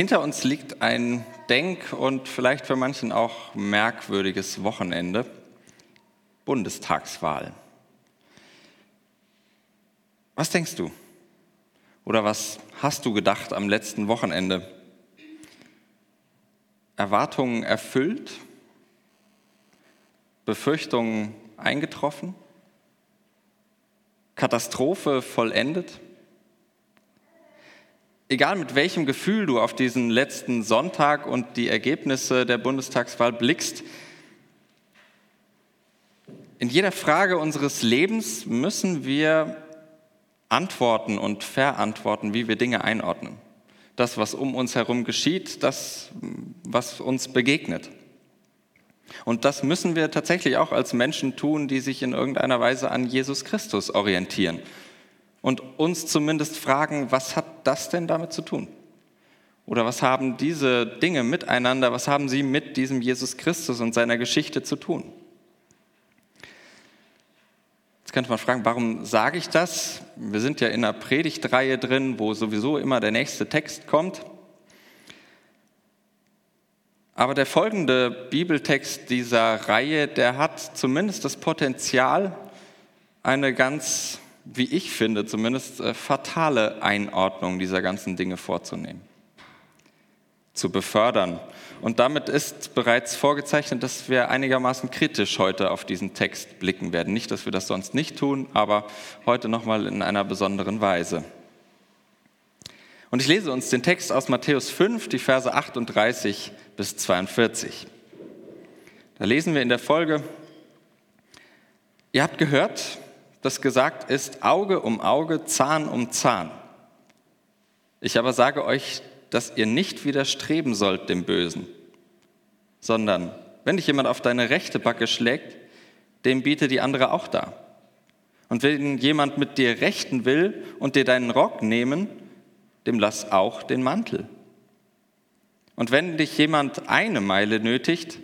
Hinter uns liegt ein denk- und vielleicht für manchen auch merkwürdiges Wochenende, Bundestagswahl. Was denkst du? Oder was hast du gedacht am letzten Wochenende? Erwartungen erfüllt? Befürchtungen eingetroffen? Katastrophe vollendet? Egal mit welchem Gefühl du auf diesen letzten Sonntag und die Ergebnisse der Bundestagswahl blickst, in jeder Frage unseres Lebens müssen wir antworten und verantworten, wie wir Dinge einordnen. Das, was um uns herum geschieht, das, was uns begegnet. Und das müssen wir tatsächlich auch als Menschen tun, die sich in irgendeiner Weise an Jesus Christus orientieren und uns zumindest fragen, was hat das denn damit zu tun? Oder was haben diese Dinge miteinander, was haben sie mit diesem Jesus Christus und seiner Geschichte zu tun? Jetzt könnte man fragen, warum sage ich das? Wir sind ja in einer Predigtreihe drin, wo sowieso immer der nächste Text kommt. Aber der folgende Bibeltext dieser Reihe, der hat zumindest das Potenzial, eine ganz wie ich finde, zumindest äh, fatale Einordnung dieser ganzen Dinge vorzunehmen, zu befördern. Und damit ist bereits vorgezeichnet, dass wir einigermaßen kritisch heute auf diesen Text blicken werden. Nicht, dass wir das sonst nicht tun, aber heute nochmal in einer besonderen Weise. Und ich lese uns den Text aus Matthäus 5, die Verse 38 bis 42. Da lesen wir in der Folge, ihr habt gehört, das gesagt ist, Auge um Auge, Zahn um Zahn. Ich aber sage euch, dass ihr nicht widerstreben sollt dem Bösen, sondern wenn dich jemand auf deine rechte Backe schlägt, dem biete die andere auch da. Und wenn jemand mit dir rechten will und dir deinen Rock nehmen, dem lass auch den Mantel. Und wenn dich jemand eine Meile nötigt,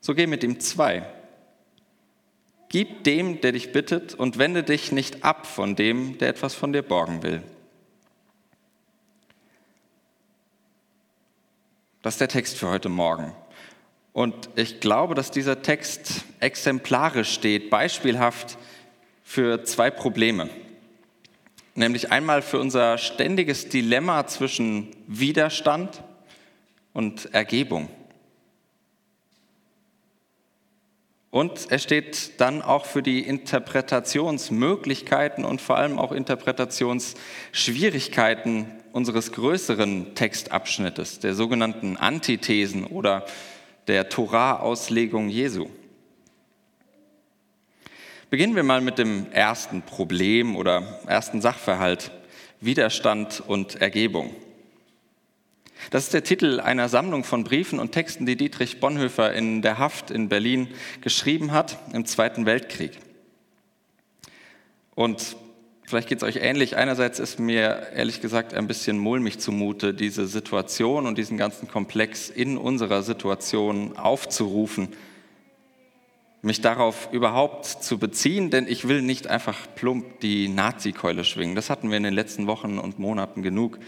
so geh mit ihm zwei. Gib dem, der dich bittet, und wende dich nicht ab von dem, der etwas von dir borgen will. Das ist der Text für heute Morgen. Und ich glaube, dass dieser Text exemplarisch steht, beispielhaft für zwei Probleme. Nämlich einmal für unser ständiges Dilemma zwischen Widerstand und Ergebung. Und er steht dann auch für die Interpretationsmöglichkeiten und vor allem auch Interpretationsschwierigkeiten unseres größeren Textabschnittes, der sogenannten Antithesen oder der Torah-Auslegung Jesu. Beginnen wir mal mit dem ersten Problem oder ersten Sachverhalt, Widerstand und Ergebung. Das ist der Titel einer Sammlung von Briefen und Texten, die Dietrich Bonhoeffer in der Haft in Berlin geschrieben hat im Zweiten Weltkrieg. Und vielleicht geht es euch ähnlich. Einerseits ist mir ehrlich gesagt ein bisschen mulmig zumute, diese Situation und diesen ganzen Komplex in unserer Situation aufzurufen, mich darauf überhaupt zu beziehen, denn ich will nicht einfach plump die Nazi-Keule schwingen. Das hatten wir in den letzten Wochen und Monaten genug.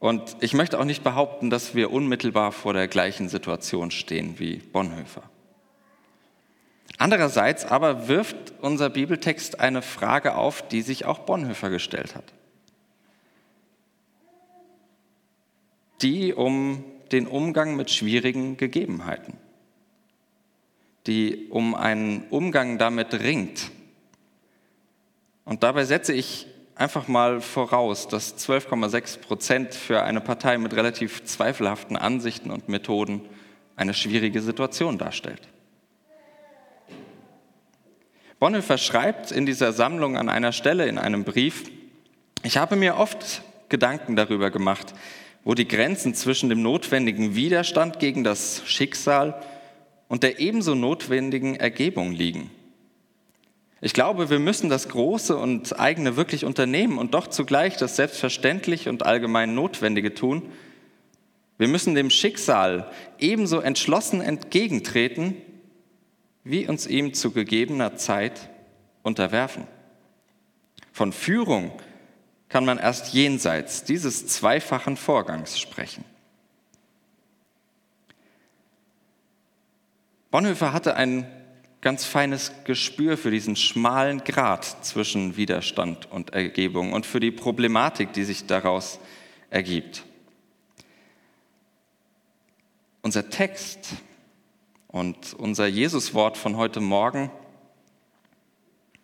Und ich möchte auch nicht behaupten, dass wir unmittelbar vor der gleichen Situation stehen wie Bonhoeffer. Andererseits aber wirft unser Bibeltext eine Frage auf, die sich auch Bonhoeffer gestellt hat. Die um den Umgang mit schwierigen Gegebenheiten, die um einen Umgang damit ringt. Und dabei setze ich einfach mal voraus, dass 12,6 Prozent für eine Partei mit relativ zweifelhaften Ansichten und Methoden eine schwierige Situation darstellt. Bonhoeffer schreibt in dieser Sammlung an einer Stelle in einem Brief, ich habe mir oft Gedanken darüber gemacht, wo die Grenzen zwischen dem notwendigen Widerstand gegen das Schicksal und der ebenso notwendigen Ergebung liegen. Ich glaube, wir müssen das Große und eigene wirklich unternehmen und doch zugleich das Selbstverständliche und allgemein Notwendige tun. Wir müssen dem Schicksal ebenso entschlossen entgegentreten, wie uns ihm zu gegebener Zeit unterwerfen. Von Führung kann man erst jenseits dieses zweifachen Vorgangs sprechen. Bonhoeffer hatte ein ganz feines Gespür für diesen schmalen Grat zwischen Widerstand und Ergebung und für die Problematik, die sich daraus ergibt. Unser Text und unser Jesuswort von heute Morgen,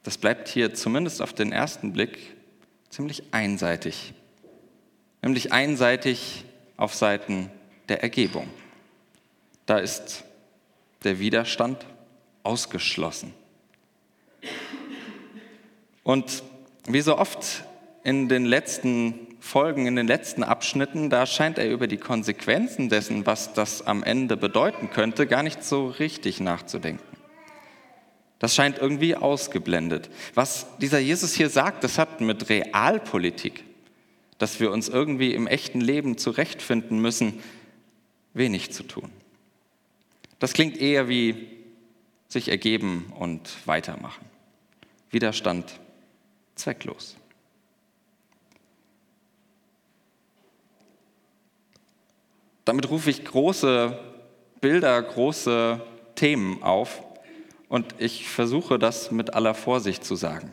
das bleibt hier zumindest auf den ersten Blick ziemlich einseitig. Nämlich einseitig auf Seiten der Ergebung. Da ist der Widerstand ausgeschlossen. Und wie so oft in den letzten Folgen, in den letzten Abschnitten, da scheint er über die Konsequenzen dessen, was das am Ende bedeuten könnte, gar nicht so richtig nachzudenken. Das scheint irgendwie ausgeblendet. Was dieser Jesus hier sagt, das hat mit Realpolitik, dass wir uns irgendwie im echten Leben zurechtfinden müssen, wenig zu tun. Das klingt eher wie sich ergeben und weitermachen. Widerstand zwecklos. Damit rufe ich große Bilder, große Themen auf und ich versuche das mit aller Vorsicht zu sagen.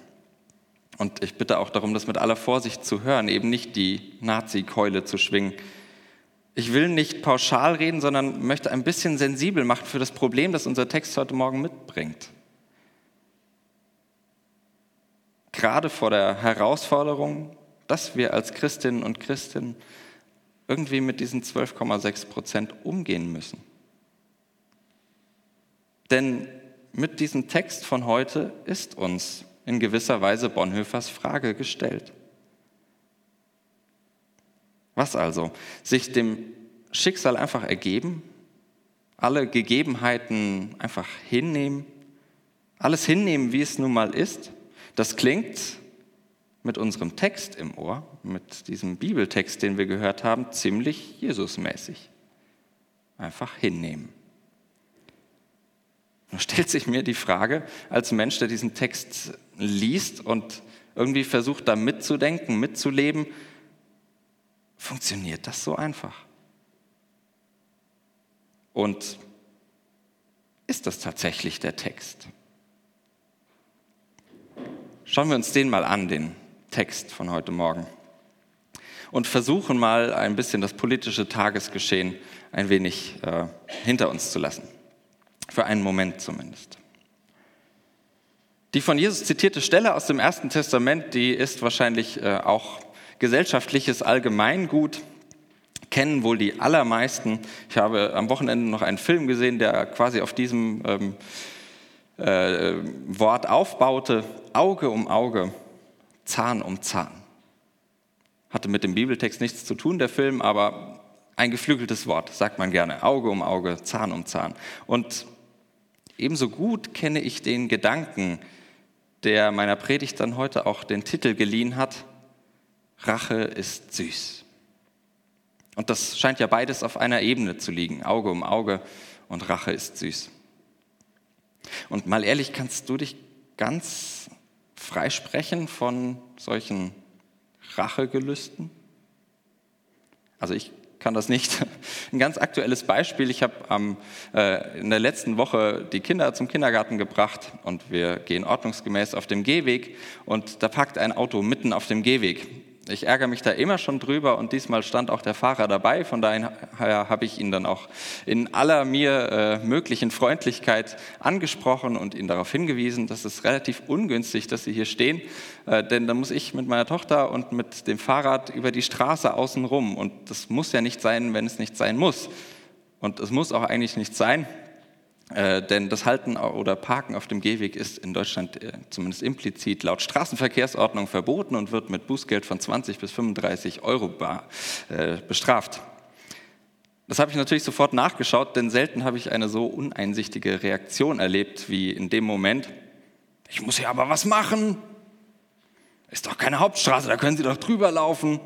Und ich bitte auch darum, das mit aller Vorsicht zu hören, eben nicht die Nazi-Keule zu schwingen, ich will nicht pauschal reden, sondern möchte ein bisschen sensibel machen für das Problem, das unser Text heute Morgen mitbringt. Gerade vor der Herausforderung, dass wir als Christinnen und Christen irgendwie mit diesen 12,6 Prozent umgehen müssen. Denn mit diesem Text von heute ist uns in gewisser Weise Bonhoeffers Frage gestellt. Was also? Sich dem Schicksal einfach ergeben, alle Gegebenheiten einfach hinnehmen, alles hinnehmen, wie es nun mal ist. Das klingt mit unserem Text im Ohr, mit diesem Bibeltext, den wir gehört haben, ziemlich Jesusmäßig. Einfach hinnehmen. Nun stellt sich mir die Frage, als Mensch, der diesen Text liest und irgendwie versucht, da mitzudenken, mitzuleben, Funktioniert das so einfach? Und ist das tatsächlich der Text? Schauen wir uns den mal an, den Text von heute Morgen. Und versuchen mal ein bisschen das politische Tagesgeschehen ein wenig äh, hinter uns zu lassen. Für einen Moment zumindest. Die von Jesus zitierte Stelle aus dem Ersten Testament, die ist wahrscheinlich äh, auch gesellschaftliches Allgemeingut kennen wohl die allermeisten. Ich habe am Wochenende noch einen Film gesehen, der quasi auf diesem ähm, äh, Wort aufbaute. Auge um Auge, Zahn um Zahn. Hatte mit dem Bibeltext nichts zu tun, der Film, aber ein geflügeltes Wort, sagt man gerne. Auge um Auge, Zahn um Zahn. Und ebenso gut kenne ich den Gedanken, der meiner Predigt dann heute auch den Titel geliehen hat, Rache ist süß. Und das scheint ja beides auf einer Ebene zu liegen, Auge um Auge und Rache ist süß. Und mal ehrlich, kannst du dich ganz freisprechen von solchen Rachegelüsten? Also ich kann das nicht. Ein ganz aktuelles Beispiel. Ich habe ähm, äh, in der letzten Woche die Kinder zum Kindergarten gebracht und wir gehen ordnungsgemäß auf dem Gehweg und da parkt ein Auto mitten auf dem Gehweg. Ich ärgere mich da immer schon drüber und diesmal stand auch der Fahrer dabei. Von daher habe ich ihn dann auch in aller mir äh, möglichen Freundlichkeit angesprochen und ihn darauf hingewiesen, dass es relativ ungünstig, dass Sie hier stehen, äh, denn dann muss ich mit meiner Tochter und mit dem Fahrrad über die Straße außen rum und das muss ja nicht sein, wenn es nicht sein muss. Und es muss auch eigentlich nicht sein, äh, denn das Halten oder Parken auf dem Gehweg ist in Deutschland äh, zumindest implizit laut Straßenverkehrsordnung verboten und wird mit Bußgeld von 20 bis 35 Euro äh, bestraft. Das habe ich natürlich sofort nachgeschaut, denn selten habe ich eine so uneinsichtige Reaktion erlebt wie in dem Moment. Ich muss hier aber was machen. Ist doch keine Hauptstraße, da können Sie doch drüber laufen.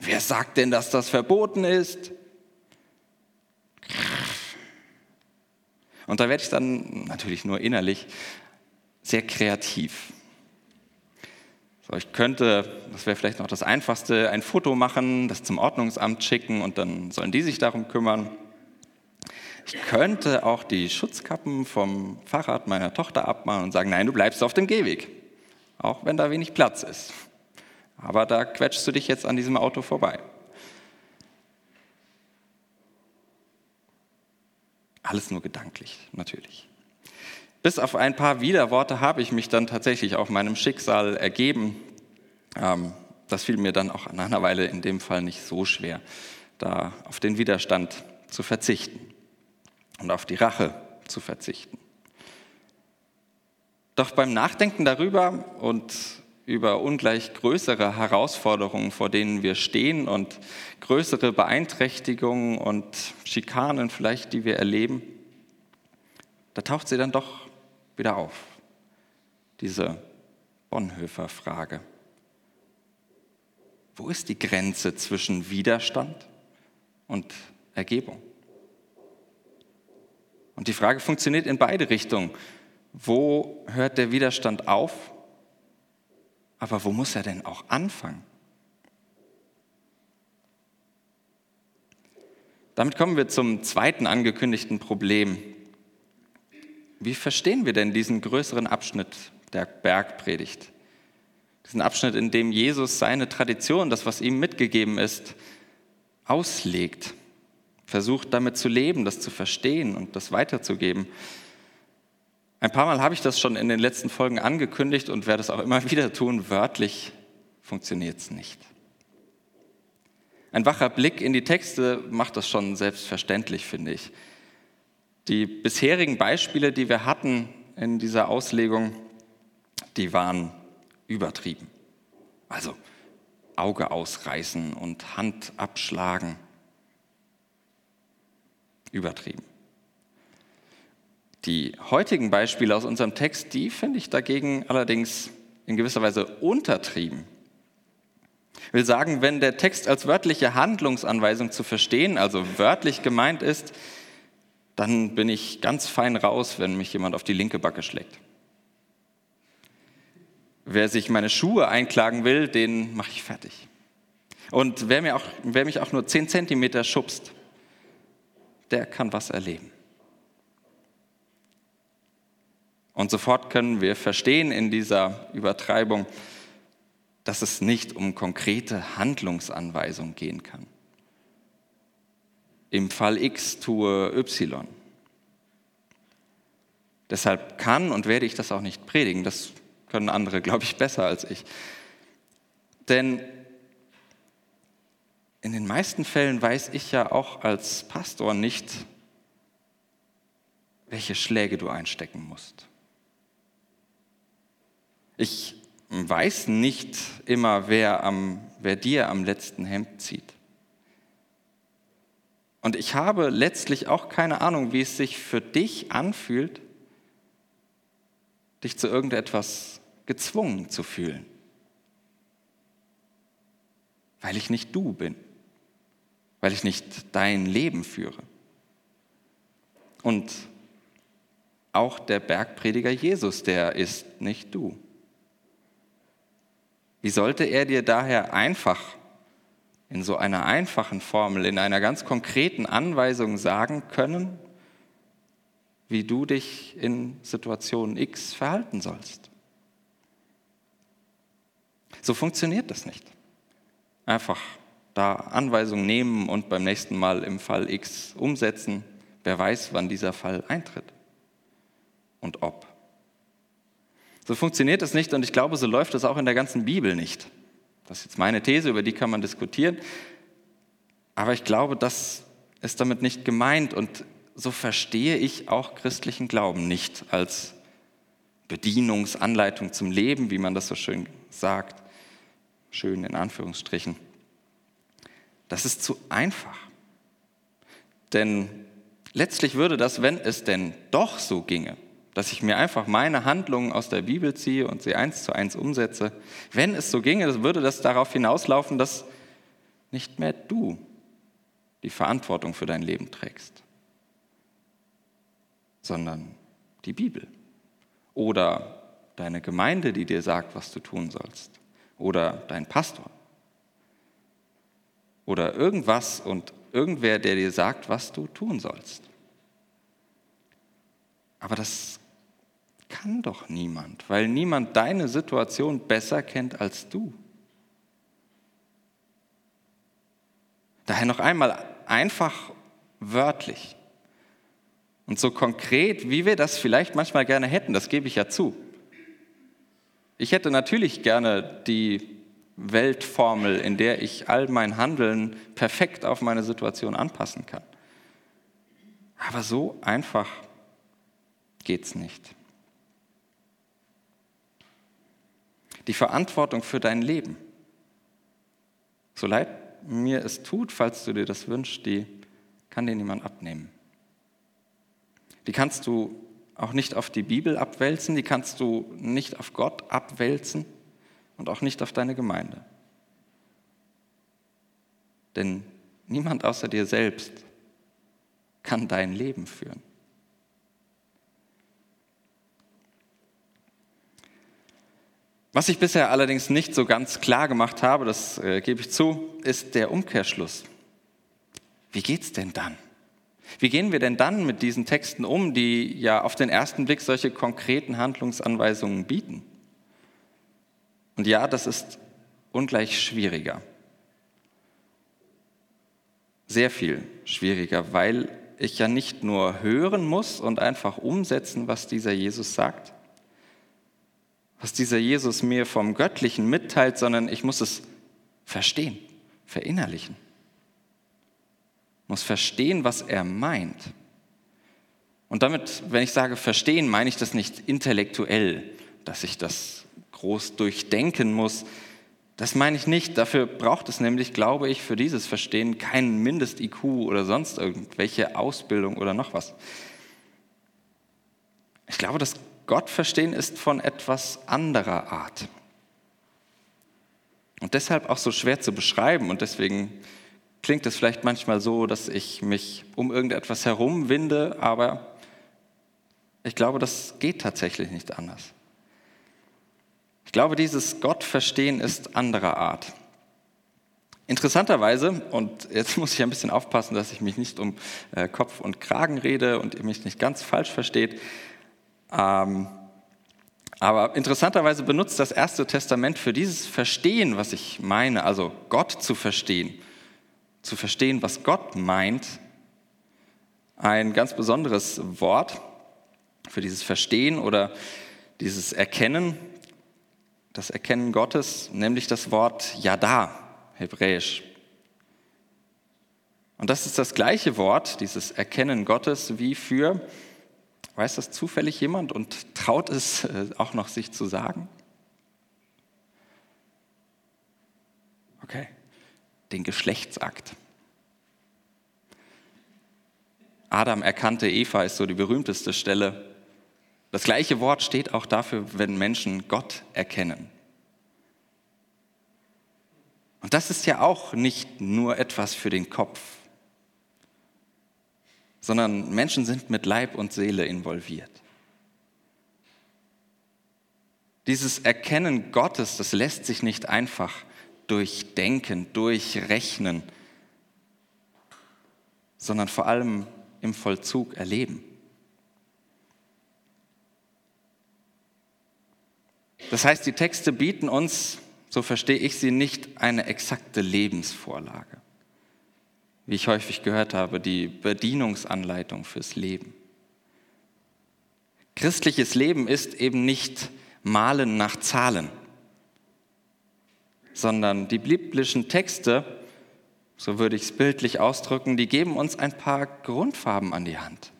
Wer sagt denn, dass das verboten ist? Und da werde ich dann natürlich nur innerlich sehr kreativ. So, ich könnte, das wäre vielleicht noch das Einfachste, ein Foto machen, das zum Ordnungsamt schicken und dann sollen die sich darum kümmern. Ich könnte auch die Schutzkappen vom Fahrrad meiner Tochter abmachen und sagen, nein, du bleibst auf dem Gehweg, auch wenn da wenig Platz ist. Aber da quetschst du dich jetzt an diesem Auto vorbei. Alles nur gedanklich, natürlich. Bis auf ein paar Widerworte habe ich mich dann tatsächlich auch meinem Schicksal ergeben. Ähm, das fiel mir dann auch nach einer Weile in dem Fall nicht so schwer, da auf den Widerstand zu verzichten und auf die Rache zu verzichten. Doch beim Nachdenken darüber und über ungleich größere Herausforderungen, vor denen wir stehen und größere Beeinträchtigungen und Schikanen vielleicht, die wir erleben, da taucht sie dann doch wieder auf. Diese Bonhoeffer-Frage. Wo ist die Grenze zwischen Widerstand und Ergebung? Und die Frage funktioniert in beide Richtungen. Wo hört der Widerstand auf? Aber wo muss er denn auch anfangen? Damit kommen wir zum zweiten angekündigten Problem wie verstehen wir denn diesen größeren Abschnitt der Bergpredigt? Diesen Abschnitt, in dem Jesus seine Tradition, das, was ihm mitgegeben ist, auslegt, versucht damit zu leben, das zu verstehen und das weiterzugeben. Ein paar Mal habe ich das schon in den letzten Folgen angekündigt und werde es auch immer wieder tun. Wörtlich funktioniert es nicht. Ein wacher Blick in die Texte macht das schon selbstverständlich, finde ich. Die bisherigen Beispiele, die wir hatten in dieser Auslegung, die waren übertrieben. Also Auge ausreißen und Hand abschlagen. Übertrieben. Die heutigen Beispiele aus unserem Text, die finde ich dagegen allerdings in gewisser Weise untertrieben. Ich will sagen, wenn der Text als wörtliche Handlungsanweisung zu verstehen, also wörtlich gemeint ist, dann bin ich ganz fein raus, wenn mich jemand auf die linke Backe schlägt. Wer sich meine Schuhe einklagen will, den mache ich fertig. Und wer, mir auch, wer mich auch nur 10 Zentimeter schubst, der kann was erleben. Und sofort können wir verstehen in dieser Übertreibung, dass es nicht um konkrete Handlungsanweisungen gehen kann im Fall X tue Y. Deshalb kann und werde ich das auch nicht predigen. Das können andere, glaube ich, besser als ich. Denn in den meisten Fällen weiß ich ja auch als Pastor nicht, welche Schläge du einstecken musst. Ich weiß nicht immer, wer, am, wer dir am letzten Hemd zieht. Und ich habe letztlich auch keine Ahnung, wie es sich für dich anfühlt, dich zu irgendetwas gezwungen zu fühlen. Weil ich nicht du bin, weil ich nicht dein Leben führe. Und auch der Bergprediger Jesus, der ist nicht du. Wie sollte er dir daher einfach in so einer einfachen Formel, in einer ganz konkreten Anweisung sagen können, wie du dich in Situation X verhalten sollst. So funktioniert das nicht. Einfach da Anweisungen nehmen und beim nächsten Mal im Fall X umsetzen. Wer weiß, wann dieser Fall eintritt und ob. So funktioniert es nicht und ich glaube, so läuft es auch in der ganzen Bibel nicht. Das ist jetzt meine These, über die kann man diskutieren. Aber ich glaube, das ist damit nicht gemeint und so verstehe ich auch christlichen Glauben nicht als Bedienungsanleitung zum Leben, wie man das so schön sagt. Schön in Anführungsstrichen. Das ist zu einfach. Denn letztlich würde das, wenn es denn doch so ginge, dass ich mir einfach meine Handlungen aus der Bibel ziehe und sie eins zu eins umsetze. Wenn es so ginge, würde das darauf hinauslaufen, dass nicht mehr du die Verantwortung für dein Leben trägst, sondern die Bibel oder deine Gemeinde, die dir sagt, was du tun sollst oder dein Pastor oder irgendwas und irgendwer, der dir sagt, was du tun sollst. Aber das kann doch niemand, weil niemand deine Situation besser kennt als du. Daher noch einmal einfach wörtlich und so konkret, wie wir das vielleicht manchmal gerne hätten, das gebe ich ja zu. Ich hätte natürlich gerne die Weltformel, in der ich all mein Handeln perfekt auf meine Situation anpassen kann. Aber so einfach geht es nicht. Die Verantwortung für dein Leben, so leid mir es tut, falls du dir das wünschst, die kann dir niemand abnehmen. Die kannst du auch nicht auf die Bibel abwälzen, die kannst du nicht auf Gott abwälzen und auch nicht auf deine Gemeinde. Denn niemand außer dir selbst kann dein Leben führen. Was ich bisher allerdings nicht so ganz klar gemacht habe, das äh, gebe ich zu, ist der Umkehrschluss. Wie geht's denn dann? Wie gehen wir denn dann mit diesen Texten um, die ja auf den ersten Blick solche konkreten Handlungsanweisungen bieten? Und ja, das ist ungleich schwieriger. Sehr viel schwieriger, weil ich ja nicht nur hören muss und einfach umsetzen, was dieser Jesus sagt, was dieser Jesus mir vom Göttlichen mitteilt, sondern ich muss es verstehen, verinnerlichen. Ich muss verstehen, was er meint. Und damit, wenn ich sage verstehen, meine ich das nicht intellektuell, dass ich das groß durchdenken muss. Das meine ich nicht. Dafür braucht es nämlich, glaube ich, für dieses Verstehen keinen Mindest-IQ oder sonst irgendwelche Ausbildung oder noch was. Ich glaube, dass Gott verstehen ist von etwas anderer Art. Und deshalb auch so schwer zu beschreiben. Und deswegen klingt es vielleicht manchmal so, dass ich mich um irgendetwas herumwinde, aber ich glaube, das geht tatsächlich nicht anders. Ich glaube, dieses Gottverstehen ist anderer Art. Interessanterweise, und jetzt muss ich ein bisschen aufpassen, dass ich mich nicht um äh, Kopf und Kragen rede und ihr mich nicht ganz falsch versteht, ähm, aber interessanterweise benutzt das Erste Testament für dieses Verstehen, was ich meine, also Gott zu verstehen, zu verstehen, was Gott meint, ein ganz besonderes Wort für dieses Verstehen oder dieses Erkennen, das Erkennen Gottes, nämlich das Wort Yada, hebräisch. Und das ist das gleiche Wort, dieses Erkennen Gottes, wie für Weiß das zufällig jemand und traut es äh, auch noch sich zu sagen? Okay, den Geschlechtsakt. Adam erkannte Eva ist so die berühmteste Stelle. Das gleiche Wort steht auch dafür, wenn Menschen Gott erkennen. Und das ist ja auch nicht nur etwas für den Kopf sondern Menschen sind mit Leib und Seele involviert. Dieses Erkennen Gottes, das lässt sich nicht einfach durchdenken, durchrechnen, sondern vor allem im Vollzug erleben. Das heißt, die Texte bieten uns, so verstehe ich sie, nicht eine exakte Lebensvorlage wie ich häufig gehört habe, die Bedienungsanleitung fürs Leben. Christliches Leben ist eben nicht Malen nach Zahlen, sondern die biblischen Texte, so würde ich es bildlich ausdrücken, die geben uns ein paar Grundfarben an die Hand.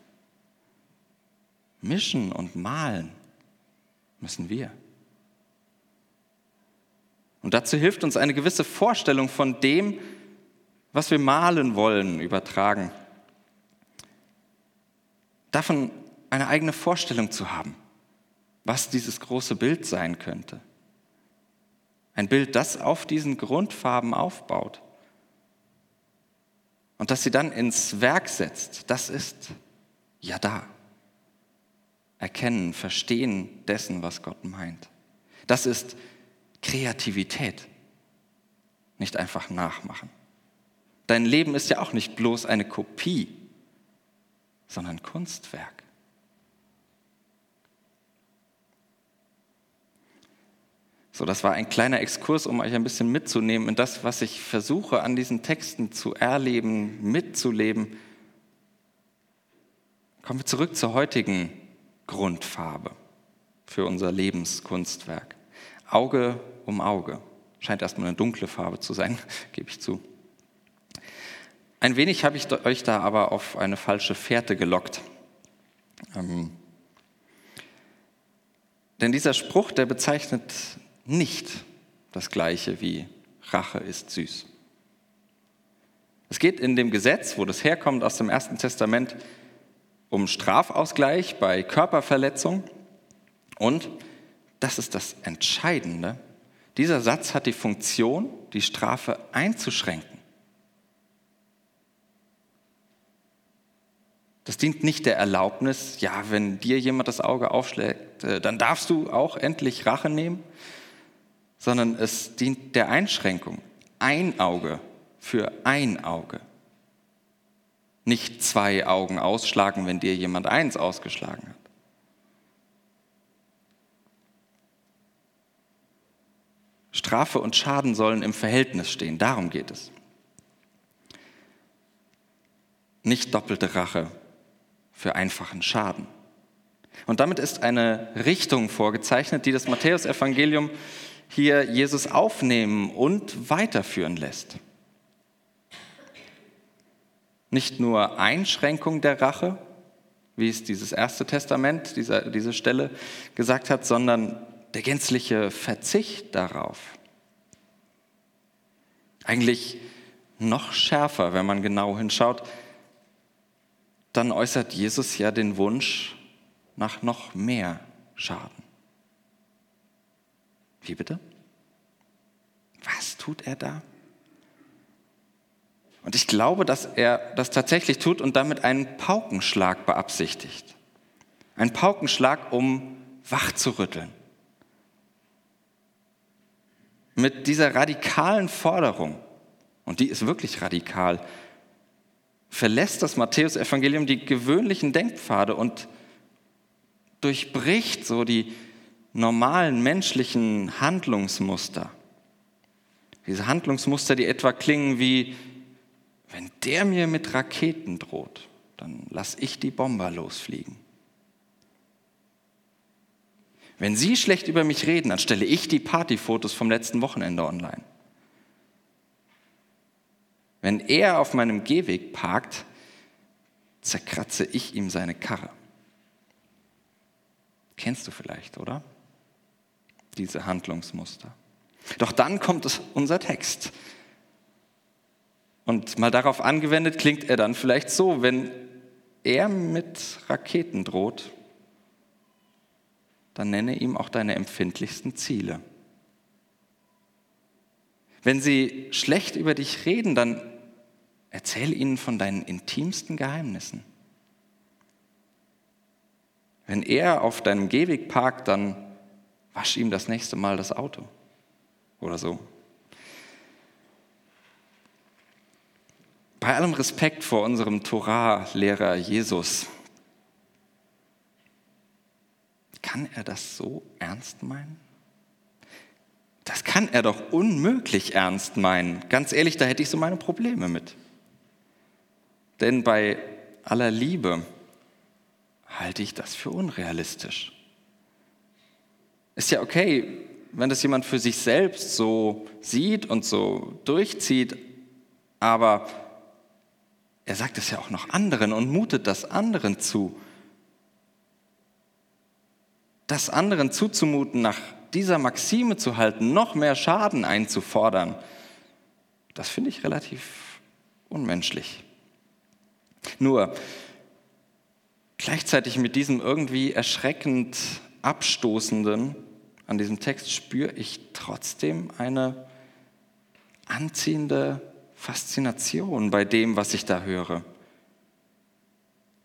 Mischen und malen müssen wir. Und dazu hilft uns eine gewisse Vorstellung von dem, was wir malen wollen, übertragen. Davon eine eigene Vorstellung zu haben, was dieses große Bild sein könnte. Ein Bild, das auf diesen Grundfarben aufbaut und das sie dann ins Werk setzt, das ist ja da. Erkennen, verstehen dessen, was Gott meint. Das ist Kreativität, nicht einfach nachmachen. Dein Leben ist ja auch nicht bloß eine Kopie, sondern Kunstwerk. So, das war ein kleiner Exkurs, um euch ein bisschen mitzunehmen in das, was ich versuche an diesen Texten zu erleben, mitzuleben. Kommen wir zurück zur heutigen Grundfarbe für unser Lebenskunstwerk. Auge um Auge. Scheint erstmal eine dunkle Farbe zu sein, gebe ich zu. Ein wenig habe ich euch da aber auf eine falsche Fährte gelockt. Ähm, denn dieser Spruch, der bezeichnet nicht das gleiche wie Rache ist süß. Es geht in dem Gesetz, wo das herkommt aus dem Ersten Testament, um Strafausgleich bei Körperverletzung. Und, das ist das Entscheidende, dieser Satz hat die Funktion, die Strafe einzuschränken. Das dient nicht der Erlaubnis, ja, wenn dir jemand das Auge aufschlägt, äh, dann darfst du auch endlich Rache nehmen, sondern es dient der Einschränkung. Ein Auge für ein Auge. Nicht zwei Augen ausschlagen, wenn dir jemand eins ausgeschlagen hat. Strafe und Schaden sollen im Verhältnis stehen, darum geht es. Nicht doppelte Rache für einfachen Schaden. Und damit ist eine Richtung vorgezeichnet, die das Matthäusevangelium hier Jesus aufnehmen und weiterführen lässt. Nicht nur Einschränkung der Rache, wie es dieses erste Testament, diese, diese Stelle gesagt hat, sondern der gänzliche Verzicht darauf. Eigentlich noch schärfer, wenn man genau hinschaut, dann äußert Jesus ja den Wunsch nach noch mehr Schaden. Wie bitte? Was tut er da? Und ich glaube, dass er das tatsächlich tut und damit einen Paukenschlag beabsichtigt. Ein Paukenschlag, um wach zu rütteln. Mit dieser radikalen Forderung, und die ist wirklich radikal, verlässt das Matthäusevangelium die gewöhnlichen Denkpfade und durchbricht so die normalen menschlichen Handlungsmuster. Diese Handlungsmuster, die etwa klingen wie, wenn der mir mit Raketen droht, dann lass ich die Bomber losfliegen. Wenn Sie schlecht über mich reden, dann stelle ich die Partyfotos vom letzten Wochenende online. Wenn er auf meinem Gehweg parkt, zerkratze ich ihm seine Karre. Kennst du vielleicht, oder? diese Handlungsmuster. Doch dann kommt unser Text. Und mal darauf angewendet klingt er dann vielleicht so, wenn er mit Raketen droht, dann nenne ihm auch deine empfindlichsten Ziele. Wenn sie schlecht über dich reden, dann erzähl ihnen von deinen intimsten Geheimnissen. Wenn er auf deinem Gehweg parkt, dann wasch ihm das nächste Mal das Auto oder so. Bei allem Respekt vor unserem Torah-Lehrer Jesus, kann er das so ernst meinen? Das kann er doch unmöglich ernst meinen. Ganz ehrlich, da hätte ich so meine Probleme mit. Denn bei aller Liebe halte ich das für unrealistisch. Ist ja okay, wenn das jemand für sich selbst so sieht und so durchzieht, aber er sagt es ja auch noch anderen und mutet das anderen zu. Das anderen zuzumuten, nach dieser Maxime zu halten, noch mehr Schaden einzufordern, das finde ich relativ unmenschlich. Nur, gleichzeitig mit diesem irgendwie erschreckend abstoßenden an diesem Text spüre ich trotzdem eine anziehende Faszination bei dem, was ich da höre.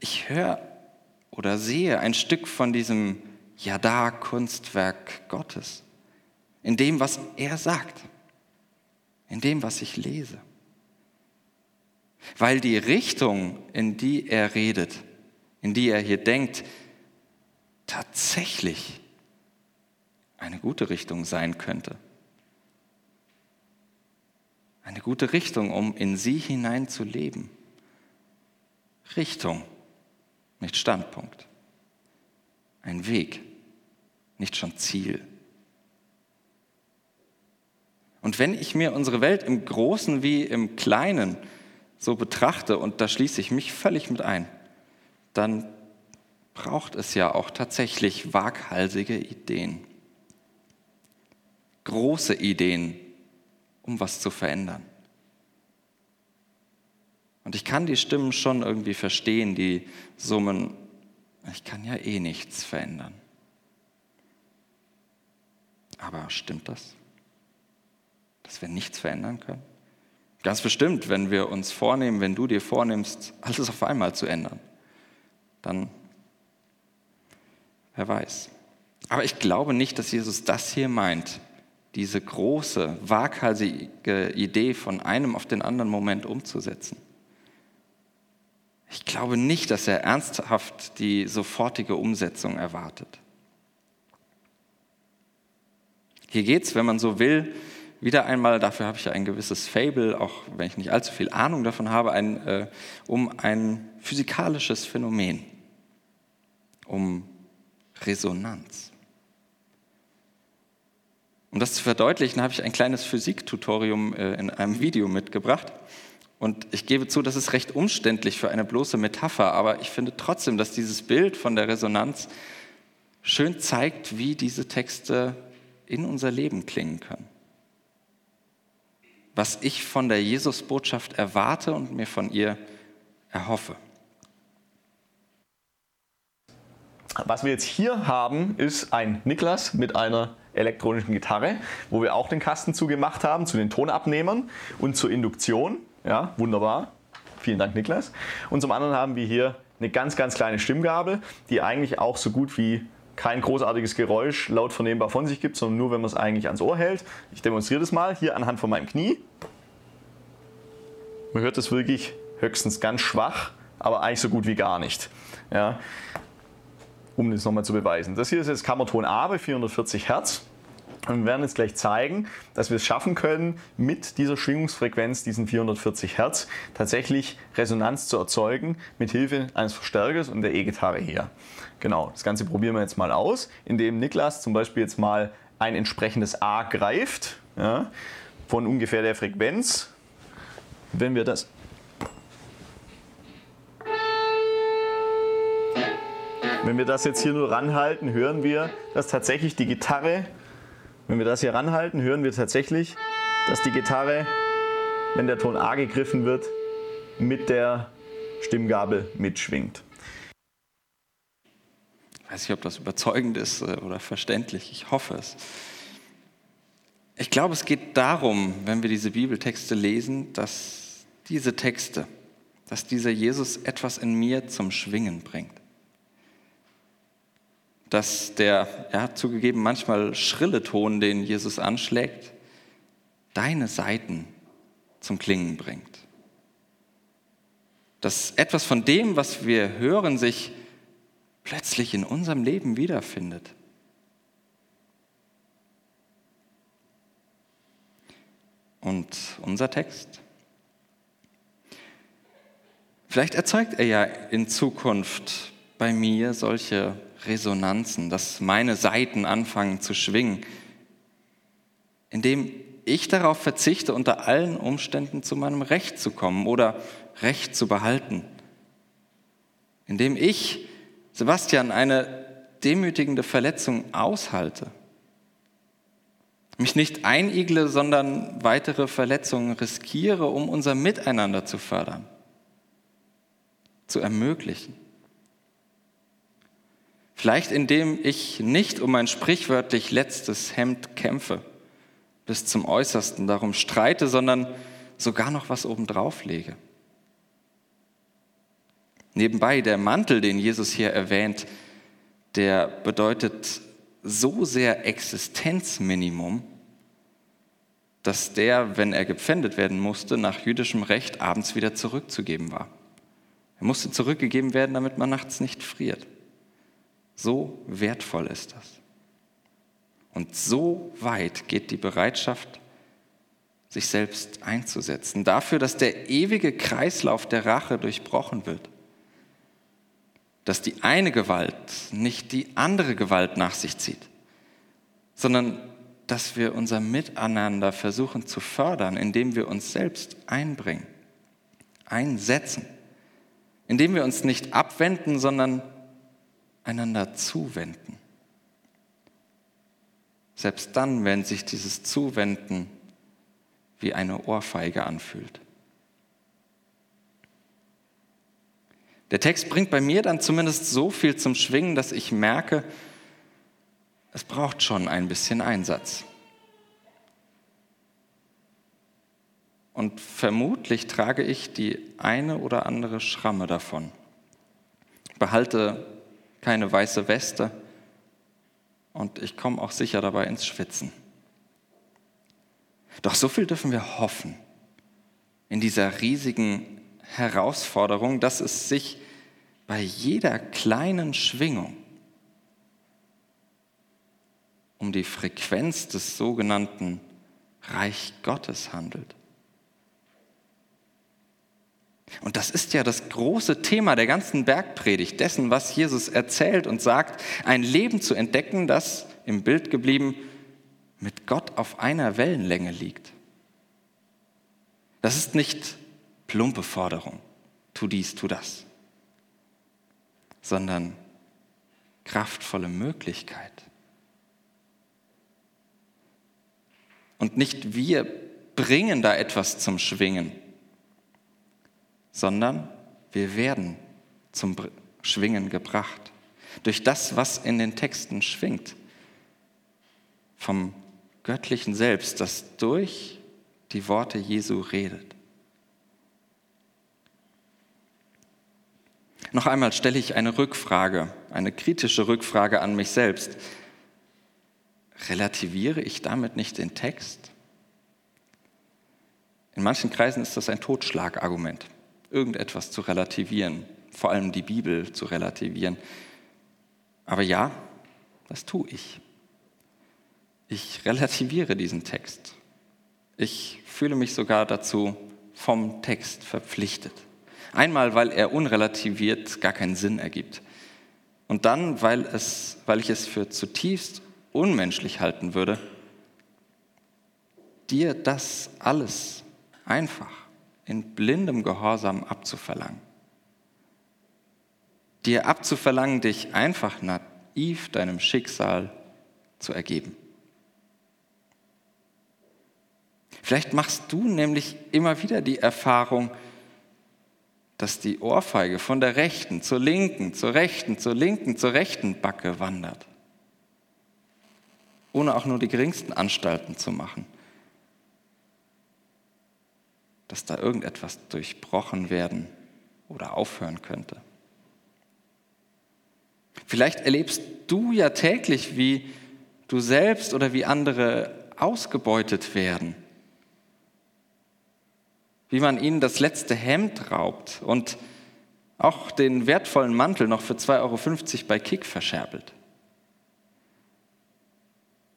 Ich höre oder sehe ein Stück von diesem Yada-Kunstwerk Gottes. in dem, was er sagt, in dem, was ich lese. Weil die Richtung, in die er redet, in die er hier denkt, tatsächlich eine gute Richtung sein könnte. Eine gute Richtung, um in sie hinein zu leben. Richtung, nicht Standpunkt. Ein Weg, nicht schon Ziel. Und wenn ich mir unsere Welt im Großen wie im Kleinen so betrachte, und da schließe ich mich völlig mit ein, dann braucht es ja auch tatsächlich waghalsige Ideen. Große Ideen, um was zu verändern. Und ich kann die Stimmen schon irgendwie verstehen, die summen, ich kann ja eh nichts verändern. Aber stimmt das? Dass wir nichts verändern können? Ganz bestimmt, wenn wir uns vornehmen, wenn du dir vornimmst, alles auf einmal zu ändern, dann, wer weiß. Aber ich glaube nicht, dass Jesus das hier meint, diese große, waghalsige Idee von einem auf den anderen Moment umzusetzen. Ich glaube nicht, dass er ernsthaft die sofortige Umsetzung erwartet. Hier geht es, wenn man so will, wieder einmal, dafür habe ich ja ein gewisses Fable, auch wenn ich nicht allzu viel Ahnung davon habe, ein, äh, um ein physikalisches Phänomen, um Resonanz. Um das zu verdeutlichen, habe ich ein kleines Physiktutorium äh, in einem Video mitgebracht. Und ich gebe zu, das ist recht umständlich für eine bloße Metapher, aber ich finde trotzdem, dass dieses Bild von der Resonanz schön zeigt, wie diese Texte in unser Leben klingen können was ich von der Jesusbotschaft erwarte und mir von ihr erhoffe. Was wir jetzt hier haben, ist ein Niklas mit einer elektronischen Gitarre, wo wir auch den Kasten zugemacht haben zu den Tonabnehmern und zur Induktion. Ja, wunderbar. Vielen Dank, Niklas. Und zum anderen haben wir hier eine ganz, ganz kleine Stimmgabel, die eigentlich auch so gut wie kein großartiges Geräusch laut vernehmbar von sich gibt, sondern nur, wenn man es eigentlich ans Ohr hält. Ich demonstriere das mal hier anhand von meinem Knie. Man hört es wirklich höchstens ganz schwach, aber eigentlich so gut wie gar nicht. Ja, um das nochmal zu beweisen. Das hier ist jetzt Kammerton A bei 440 Hertz. Und wir werden jetzt gleich zeigen, dass wir es schaffen können, mit dieser Schwingungsfrequenz, diesen 440 Hertz, tatsächlich Resonanz zu erzeugen, mit Hilfe eines Verstärkers und der E-Gitarre hier. Genau, das Ganze probieren wir jetzt mal aus, indem Niklas zum Beispiel jetzt mal ein entsprechendes A greift, ja, von ungefähr der Frequenz. Wenn wir das Wenn wir das jetzt hier nur ranhalten, hören wir, dass tatsächlich die Gitarre wenn wir das hier ranhalten, hören wir tatsächlich, dass die Gitarre, wenn der Ton A gegriffen wird, mit der Stimmgabel mitschwingt. Ich weiß nicht, ob das überzeugend ist äh, oder verständlich. Ich hoffe es. Ich glaube, es geht darum, wenn wir diese Bibeltexte lesen, dass diese Texte, dass dieser Jesus etwas in mir zum Schwingen bringt dass der, ja, zugegeben manchmal schrille Ton, den Jesus anschlägt, deine Seiten zum Klingen bringt. Dass etwas von dem, was wir hören, sich plötzlich in unserem Leben wiederfindet. Und unser Text? Vielleicht erzeugt er ja in Zukunft bei mir solche Resonanzen, dass meine Saiten anfangen zu schwingen, indem ich darauf verzichte, unter allen Umständen zu meinem Recht zu kommen oder Recht zu behalten. Indem ich, Sebastian, eine demütigende Verletzung aushalte. Mich nicht einigle, sondern weitere Verletzungen riskiere, um unser Miteinander zu fördern, zu ermöglichen. Vielleicht indem ich nicht um mein sprichwörtlich letztes Hemd kämpfe, bis zum Äußersten darum streite, sondern sogar noch was obendrauf lege. Nebenbei, der Mantel, den Jesus hier erwähnt, der bedeutet so sehr Existenzminimum, dass der, wenn er gepfändet werden musste, nach jüdischem Recht abends wieder zurückzugeben war. Er musste zurückgegeben werden, damit man nachts nicht friert. So wertvoll ist das. Und so weit geht die Bereitschaft, sich selbst einzusetzen, dafür, dass der ewige Kreislauf der Rache durchbrochen wird, dass die eine Gewalt nicht die andere Gewalt nach sich zieht, sondern dass wir unser Miteinander versuchen zu fördern, indem wir uns selbst einbringen, einsetzen, indem wir uns nicht abwenden, sondern einander zuwenden. Selbst dann, wenn sich dieses Zuwenden wie eine Ohrfeige anfühlt. Der Text bringt bei mir dann zumindest so viel zum Schwingen, dass ich merke, es braucht schon ein bisschen Einsatz. Und vermutlich trage ich die eine oder andere Schramme davon. Behalte keine weiße Weste und ich komme auch sicher dabei ins Schwitzen. Doch so viel dürfen wir hoffen in dieser riesigen Herausforderung, dass es sich bei jeder kleinen Schwingung um die Frequenz des sogenannten Reich Gottes handelt. Und das ist ja das große Thema der ganzen Bergpredigt, dessen, was Jesus erzählt und sagt, ein Leben zu entdecken, das im Bild geblieben mit Gott auf einer Wellenlänge liegt. Das ist nicht plumpe Forderung, tu dies, tu das, sondern kraftvolle Möglichkeit. Und nicht wir bringen da etwas zum Schwingen, sondern wir werden zum Schwingen gebracht. Durch das, was in den Texten schwingt. Vom göttlichen Selbst, das durch die Worte Jesu redet. Noch einmal stelle ich eine Rückfrage, eine kritische Rückfrage an mich selbst. Relativiere ich damit nicht den Text? In manchen Kreisen ist das ein Totschlagargument, irgendetwas zu relativieren, vor allem die Bibel zu relativieren. Aber ja, das tue ich. Ich relativiere diesen Text. Ich fühle mich sogar dazu vom Text verpflichtet. Einmal, weil er unrelativiert gar keinen Sinn ergibt. Und dann, weil, es, weil ich es für zutiefst unmenschlich halten würde, dir das alles einfach in blindem Gehorsam abzuverlangen. Dir abzuverlangen, dich einfach naiv deinem Schicksal zu ergeben. Vielleicht machst du nämlich immer wieder die Erfahrung, dass die Ohrfeige von der rechten zur linken, zur rechten, zur linken, zur rechten Backe wandert, ohne auch nur die geringsten Anstalten zu machen, dass da irgendetwas durchbrochen werden oder aufhören könnte. Vielleicht erlebst du ja täglich, wie du selbst oder wie andere ausgebeutet werden wie man ihnen das letzte Hemd raubt und auch den wertvollen Mantel noch für 2,50 Euro bei Kick verscherbelt.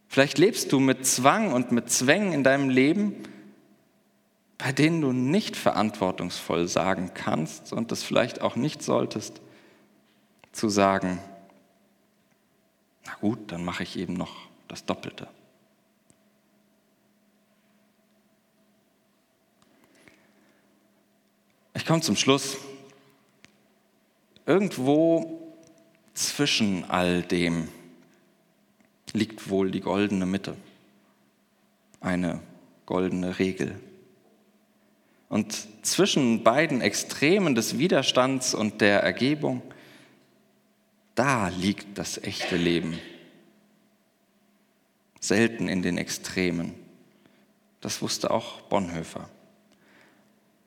Vielleicht lebst du mit Zwang und mit Zwängen in deinem Leben, bei denen du nicht verantwortungsvoll sagen kannst und das vielleicht auch nicht solltest, zu sagen, na gut, dann mache ich eben noch das Doppelte. Ich komme zum Schluss. Irgendwo zwischen all dem liegt wohl die goldene Mitte, eine goldene Regel. Und zwischen beiden Extremen des Widerstands und der Ergebung, da liegt das echte Leben. Selten in den Extremen. Das wusste auch Bonhoeffer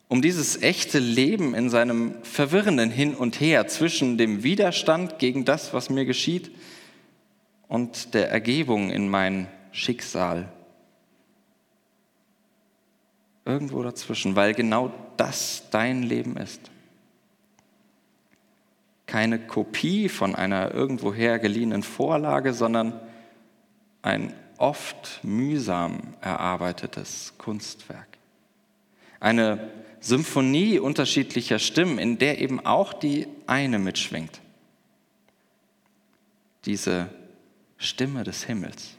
um dieses echte Leben in seinem verwirrenden Hin und Her zwischen dem Widerstand gegen das, was mir geschieht, und der Ergebung in mein Schicksal. irgendwo dazwischen, weil genau das dein Leben ist. Keine Kopie von einer irgendwoher geliehenen Vorlage, sondern ein oft mühsam erarbeitetes Kunstwerk. Eine Symphonie unterschiedlicher Stimmen, in der eben auch die eine mitschwingt. Diese Stimme des Himmels,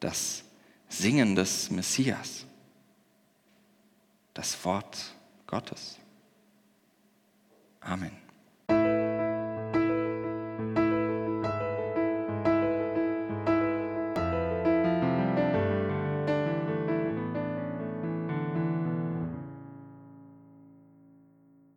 das Singen des Messias, das Wort Gottes. Amen.